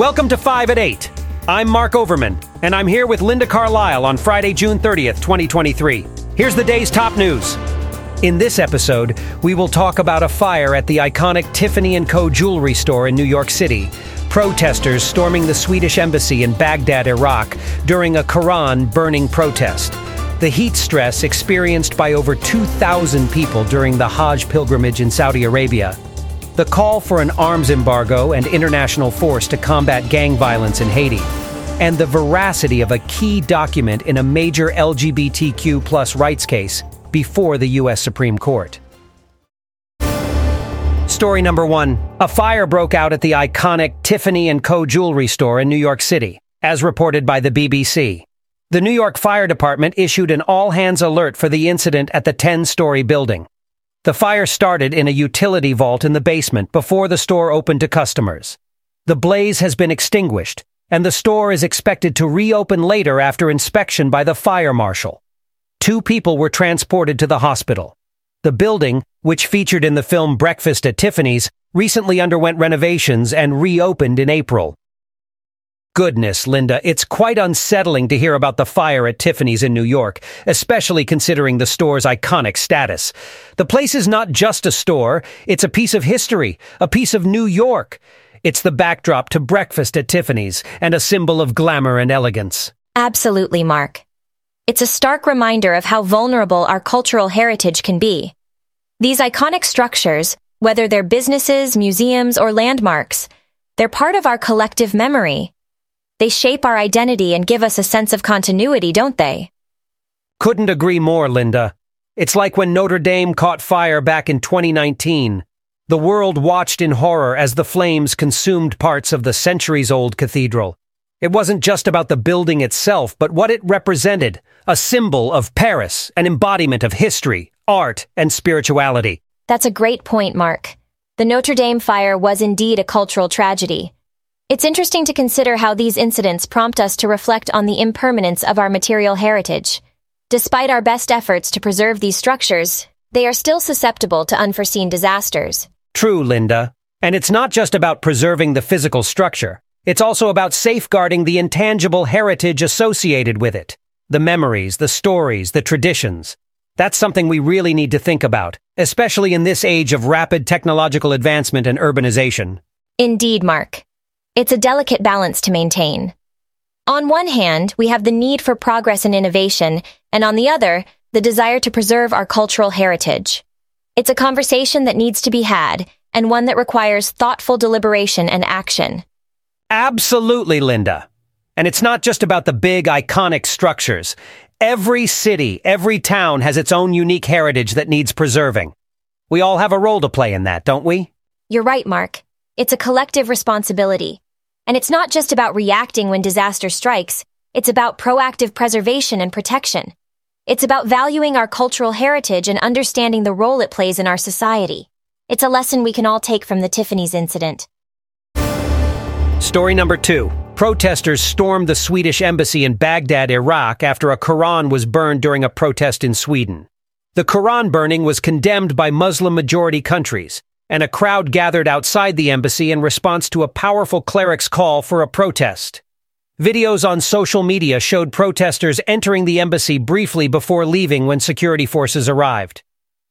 Welcome to 5 at 8. I'm Mark Overman, and I'm here with Linda Carlisle on Friday, June 30th, 2023. Here's the day's top news. In this episode, we will talk about a fire at the iconic Tiffany & Co. jewelry store in New York City, protesters storming the Swedish embassy in Baghdad, Iraq, during a Quran burning protest, the heat stress experienced by over 2,000 people during the Hajj pilgrimage in Saudi Arabia, the call for an arms embargo and international force to combat gang violence in Haiti, and the veracity of a key document in a major LGBTQ plus rights case before the U.S. Supreme Court. Story number one. A fire broke out at the iconic Tiffany & Co. jewelry store in New York City, as reported by the BBC. The New York Fire Department issued an all-hands alert for the incident at the 10-story building. The fire started in a utility vault in the basement before the store opened to customers. The blaze has been extinguished, and the store is expected to reopen later after inspection by the fire marshal. Two people were transported to the hospital. The building, which featured in the film Breakfast at Tiffany's, recently underwent renovations and reopened in April. Goodness, Linda, it's quite unsettling to hear about the fire at Tiffany's in New York, especially considering the store's iconic status. The place is not just a store, it's a piece of history, a piece of New York. It's the backdrop to breakfast at Tiffany's and a symbol of glamour and elegance. Absolutely, Mark. It's a stark reminder of how vulnerable our cultural heritage can be. These iconic structures, whether they're businesses, museums, or landmarks, they're part of our collective memory. They shape our identity and give us a sense of continuity, don't they? Couldn't agree more, Linda. It's like when Notre Dame caught fire back in 2019. The world watched in horror as the flames consumed parts of the centuries old cathedral. It wasn't just about the building itself, but what it represented a symbol of Paris, an embodiment of history, art, and spirituality. That's a great point, Mark. The Notre Dame fire was indeed a cultural tragedy. It's interesting to consider how these incidents prompt us to reflect on the impermanence of our material heritage. Despite our best efforts to preserve these structures, they are still susceptible to unforeseen disasters. True, Linda. And it's not just about preserving the physical structure. It's also about safeguarding the intangible heritage associated with it. The memories, the stories, the traditions. That's something we really need to think about, especially in this age of rapid technological advancement and urbanization. Indeed, Mark. It's a delicate balance to maintain. On one hand, we have the need for progress and innovation, and on the other, the desire to preserve our cultural heritage. It's a conversation that needs to be had, and one that requires thoughtful deliberation and action. Absolutely, Linda. And it's not just about the big, iconic structures. Every city, every town has its own unique heritage that needs preserving. We all have a role to play in that, don't we? You're right, Mark. It's a collective responsibility. And it's not just about reacting when disaster strikes, it's about proactive preservation and protection. It's about valuing our cultural heritage and understanding the role it plays in our society. It's a lesson we can all take from the Tiffany's incident. Story number two. Protesters stormed the Swedish embassy in Baghdad, Iraq after a Quran was burned during a protest in Sweden. The Quran burning was condemned by Muslim majority countries, and a crowd gathered outside the embassy in response to a powerful cleric's call for a protest. Videos on social media showed protesters entering the embassy briefly before leaving when security forces arrived.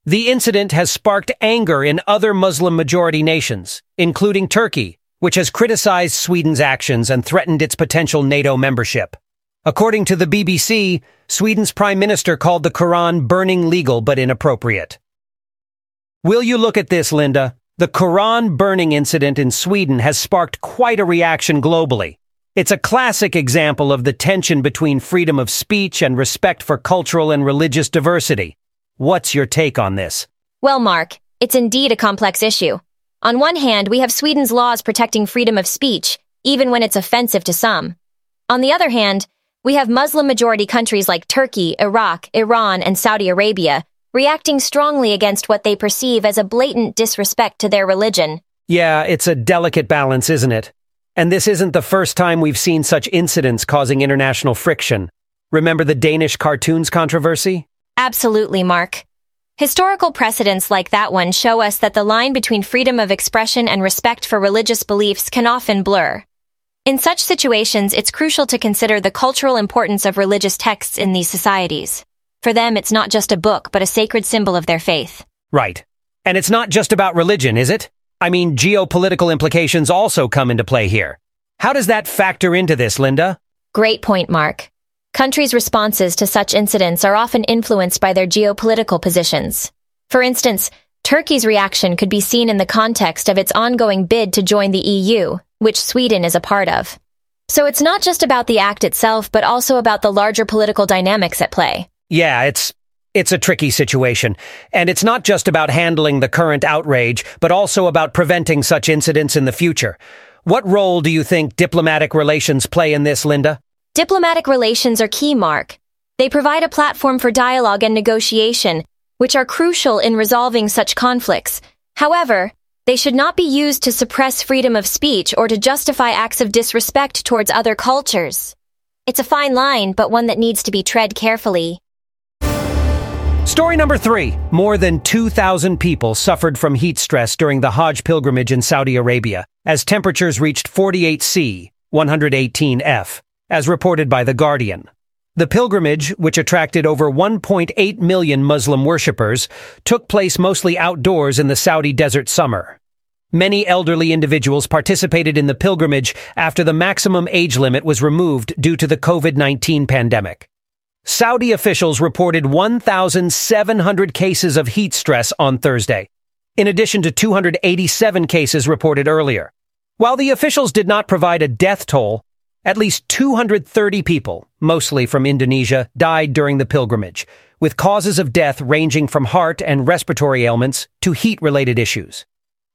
The incident has sparked anger in other Muslim majority nations, including Turkey, which has criticized Sweden's actions and threatened its potential NATO membership. According to the BBC, Sweden's prime minister called the Quran burning legal but inappropriate. Will you look at this, Linda? The Quran burning incident in Sweden has sparked quite a reaction globally. It's a classic example of the tension between freedom of speech and respect for cultural and religious diversity. What's your take on this? Well, Mark, it's indeed a complex issue. On one hand, we have Sweden's laws protecting freedom of speech, even when it's offensive to some. On the other hand, we have Muslim majority countries like Turkey, Iraq, Iran, and Saudi Arabia reacting strongly against what they perceive as a blatant disrespect to their religion. Yeah, it's a delicate balance, isn't it? And this isn't the first time we've seen such incidents causing international friction. Remember the Danish cartoons controversy? Absolutely, Mark. Historical precedents like that one show us that the line between freedom of expression and respect for religious beliefs can often blur. In such situations, it's crucial to consider the cultural importance of religious texts in these societies. For them, it's not just a book, but a sacred symbol of their faith. Right. And it's not just about religion, is it? I mean, geopolitical implications also come into play here. How does that factor into this, Linda? Great point, Mark. Countries' responses to such incidents are often influenced by their geopolitical positions. For instance, Turkey's reaction could be seen in the context of its ongoing bid to join the EU, which Sweden is a part of. So it's not just about the act itself, but also about the larger political dynamics at play. Yeah, it's it's a tricky situation, and it's not just about handling the current outrage, but also about preventing such incidents in the future. What role do you think diplomatic relations play in this, Linda? Diplomatic relations are key, Mark. They provide a platform for dialogue and negotiation, which are crucial in resolving such conflicts. However, they should not be used to suppress freedom of speech or to justify acts of disrespect towards other cultures. It's a fine line, but one that needs to be tread carefully. Story number three. More than 2,000 people suffered from heat stress during the Hajj pilgrimage in Saudi Arabia, as temperatures reached 48 C, 118 F, as reported by The Guardian. The pilgrimage, which attracted over 1.8 million Muslim worshippers, took place mostly outdoors in the Saudi desert summer. Many elderly individuals participated in the pilgrimage after the maximum age limit was removed due to the COVID-19 pandemic. Saudi officials reported 1,700 cases of heat stress on Thursday, in addition to 287 cases reported earlier. While the officials did not provide a death toll, at least 230 people, mostly from Indonesia, died during the pilgrimage, with causes of death ranging from heart and respiratory ailments to heat-related issues.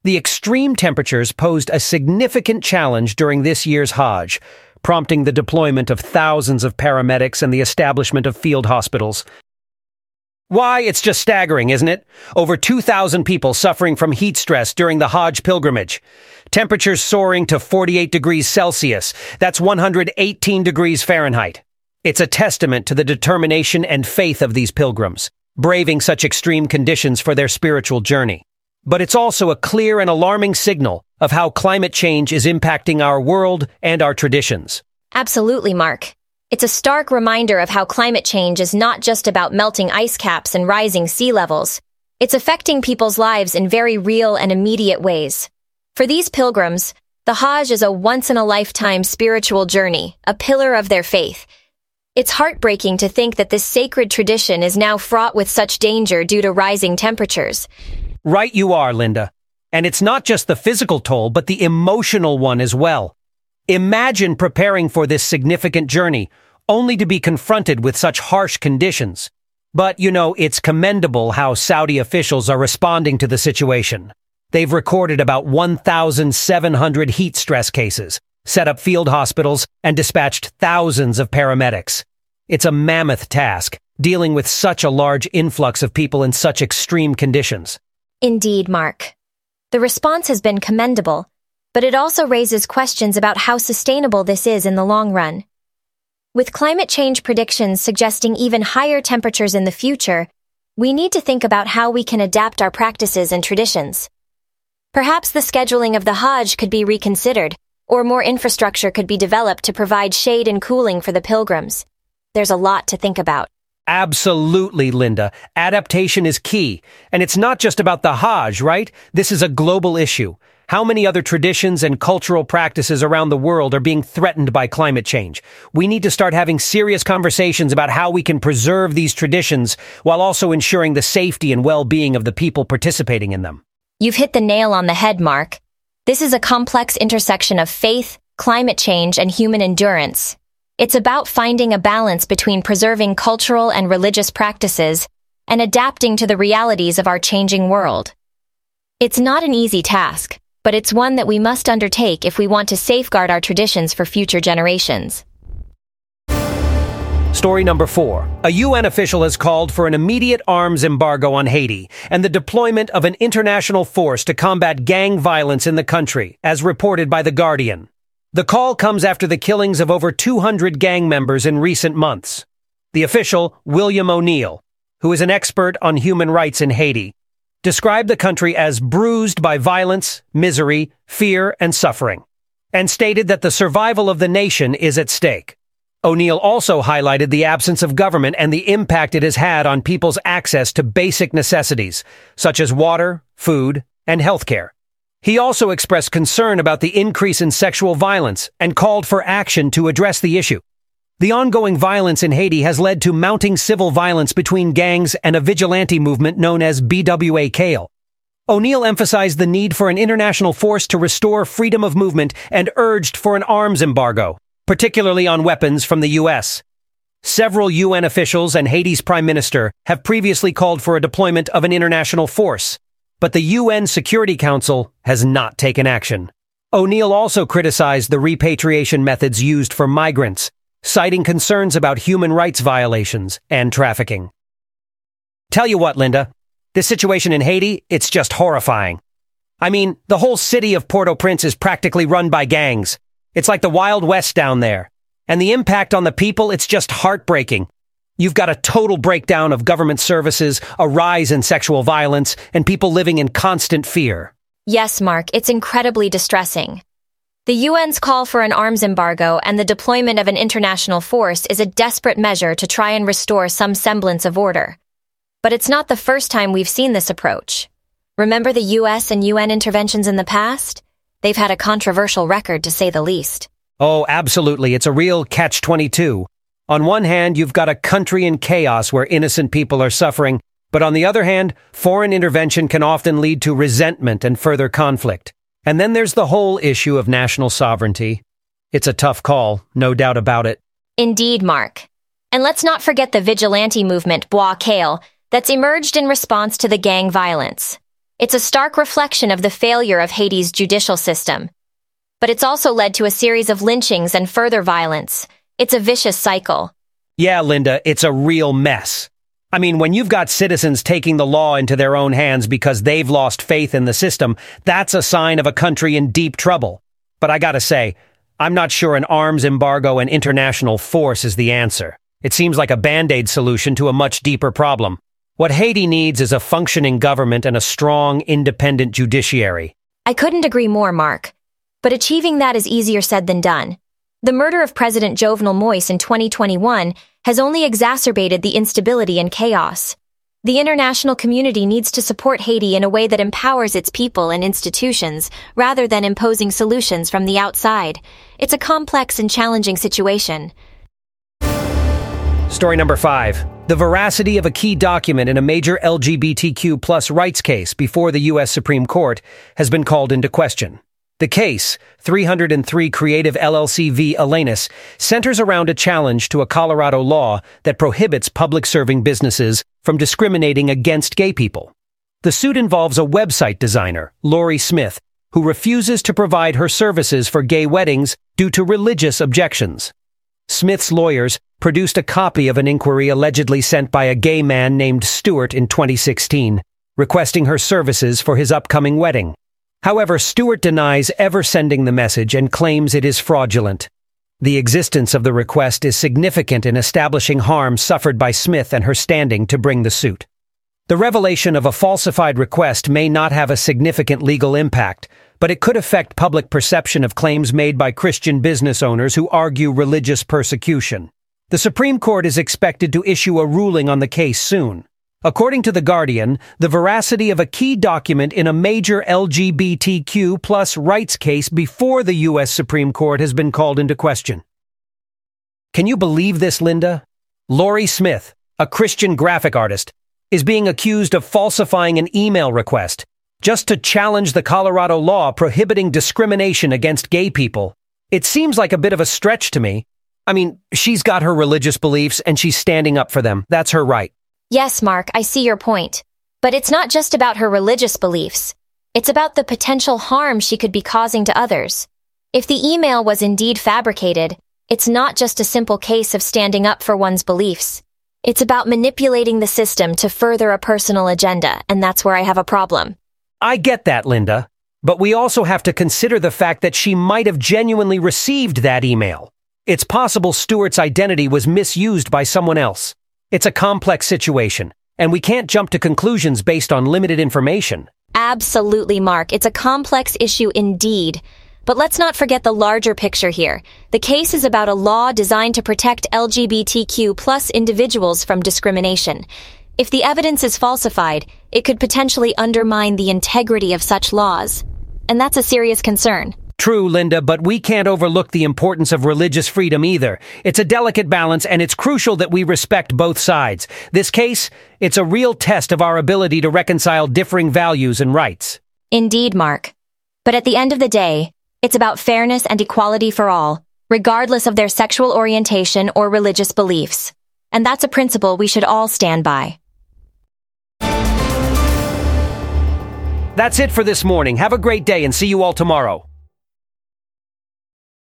The extreme temperatures posed a significant challenge during this year's Hajj, prompting the deployment of thousands of paramedics and the establishment of field hospitals. Why, it's just staggering, isn't it? Over 2,000 people suffering from heat stress during the Hajj pilgrimage. Temperatures soaring to 48 degrees Celsius. That's 118 degrees Fahrenheit. It's a testament to the determination and faith of these pilgrims, braving such extreme conditions for their spiritual journey. But it's also a clear and alarming signal of how climate change is impacting our world and our traditions. Absolutely, Mark. It's a stark reminder of how climate change is not just about melting ice caps and rising sea levels. It's affecting people's lives in very real and immediate ways. For these pilgrims, the Hajj is a once-in-a-lifetime spiritual journey, a pillar of their faith. It's heartbreaking to think that this sacred tradition is now fraught with such danger due to rising temperatures. Right you are, Linda. And it's not just the physical toll, but the emotional one as well. Imagine preparing for this significant journey, only to be confronted with such harsh conditions. But, you know, it's commendable how Saudi officials are responding to the situation. They've recorded about 1,700 heat stress cases, set up field hospitals, and dispatched thousands of paramedics. It's a mammoth task, dealing with such a large influx of people in such extreme conditions. Indeed, Mark. The response has been commendable, but it also raises questions about how sustainable this is in the long run. With climate change predictions suggesting even higher temperatures in the future, we need to think about how we can adapt our practices and traditions. Perhaps the scheduling of the Hajj could be reconsidered, or more infrastructure could be developed to provide shade and cooling for the pilgrims. There's a lot to think about. Absolutely, Linda. Adaptation is key. And it's not just about the Hajj, right? This is a global issue. How many other traditions and cultural practices around the world are being threatened by climate change? We need to start having serious conversations about how we can preserve these traditions while also ensuring the safety and well-being of the people participating in them. You've hit the nail on the head, Mark. This is a complex intersection of faith, climate change, and human endurance. It's about finding a balance between preserving cultural and religious practices and adapting to the realities of our changing world. It's not an easy task, but it's one that we must undertake if we want to safeguard our traditions for future generations. Story number four. A UN official has called for an immediate arms embargo on Haiti and the deployment of an international force to combat gang violence in the country, as reported by The Guardian. The call comes after the killings of over 200 gang members in recent months. The official, William O'Neill, who is an expert on human rights in Haiti, described the country as bruised by violence, misery, fear, and suffering. and stated that the survival of the nation is at stake. O'Neill also highlighted the absence of government and the impact it has had on people's access to basic necessities, such as water, food, and healthcare. He also expressed concern about the increase in sexual violence and called for action to address the issue. The ongoing violence in Haiti has led to mounting civil violence between gangs and a vigilante movement known as BWA Kale. O'Neill emphasized the need for an international force to restore freedom of movement and urged for an arms embargo, particularly on weapons from the U.S. Several UN officials and Haiti's prime minister have previously called for a deployment of an international force, but the UN Security Council has not taken action. O'Neill also criticized the repatriation methods used for migrants, citing concerns about human rights violations and trafficking. Tell you what, Linda, this situation in Haiti, it's just horrifying. I mean, the whole city of Port-au-Prince is practically run by gangs. It's like the Wild West down there. And the impact on the people, it's just heartbreaking. You've got a total breakdown of government services, a rise in sexual violence, and people living in constant fear. Yes, Mark, it's incredibly distressing. The UN's call for an arms embargo and the deployment of an international force is a desperate measure to try and restore some semblance of order. But it's not the first time we've seen this approach. Remember the US and UN interventions in the past? They've had a controversial record, to say the least. Oh, absolutely. It's a real catch 22. On one hand, you've got a country in chaos where innocent people are suffering, but on the other hand, foreign intervention can often lead to resentment and further conflict. And then there's the whole issue of national sovereignty. It's a tough call, no doubt about it. Indeed, Mark. And let's not forget the vigilante movement, Bois Kale, that's emerged in response to the gang violence. It's a stark reflection of the failure of Haiti's judicial system. But it's also led to a series of lynchings and further violence, it's a vicious cycle. Yeah, Linda, it's a real mess. I mean, when you've got citizens taking the law into their own hands because they've lost faith in the system, that's a sign of a country in deep trouble. But I gotta say, I'm not sure an arms embargo and international force is the answer. It seems like a band-aid solution to a much deeper problem. What Haiti needs is a functioning government and a strong, independent judiciary. I couldn't agree more, Mark. But achieving that is easier said than done. The murder of President Jovenel Moise in 2021 has only exacerbated the instability and chaos. The international community needs to support Haiti in a way that empowers its people and institutions, rather than imposing solutions from the outside. It's a complex and challenging situation. Story number five. The veracity of a key document in a major LGBTQ plus rights case before the U.S. Supreme Court has been called into question. The case, 303 Creative LLC v. Elenis, centers around a challenge to a Colorado law that prohibits public serving businesses from discriminating against gay people. The suit involves a website designer, Lorie Smith, who refuses to provide her services for gay weddings due to religious objections. Smith's lawyers produced a copy of an inquiry allegedly sent by a gay man named Stewart in 2016, requesting her services for his upcoming wedding. However, Stewart denies ever sending the message and claims it is fraudulent. The existence of the request is significant in establishing harm suffered by Smith and her standing to bring the suit. The revelation of a falsified request may not have a significant legal impact, but it could affect public perception of claims made by Christian business owners who argue religious persecution. The Supreme Court is expected to issue a ruling on the case soon. According to The Guardian, the veracity of a key document in a major LGBTQ plus rights case before the U.S. Supreme Court has been called into question. Can you believe this, Linda? Lorie Smith, a Christian graphic artist, is being accused of falsifying an email request just to challenge the Colorado law prohibiting discrimination against gay people. It seems like a bit of a stretch to me. I mean, she's got her religious beliefs and she's standing up for them. That's her right. Yes, Mark, I see your point. But it's not just about her religious beliefs. It's about the potential harm she could be causing to others. If the email was indeed fabricated, it's not just a simple case of standing up for one's beliefs. It's about manipulating the system to further a personal agenda, and that's where I have a problem. I get that, Linda. But we also have to consider the fact that she might have genuinely received that email. It's possible Stewart's identity was misused by someone else. It's a complex situation, and we can't jump to conclusions based on limited information. Absolutely, Mark. It's a complex issue indeed. But let's not forget the larger picture here. The case is about a law designed to protect LGBTQ plus individuals from discrimination. If the evidence is falsified, it could potentially undermine the integrity of such laws. And that's a serious concern. True, Linda, but we can't overlook the importance of religious freedom either. It's a delicate balance, and it's crucial that we respect both sides. This case, it's a real test of our ability to reconcile differing values and rights. Indeed, Mark. But at the end of the day, it's about fairness and equality for all, regardless of their sexual orientation or religious beliefs. And that's a principle we should all stand by. That's it for this morning. Have a great day and see you all tomorrow.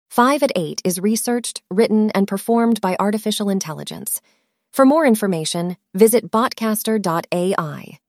5 at 8 is researched, written, and performed by artificial intelligence. For more information, visit botcaster.ai.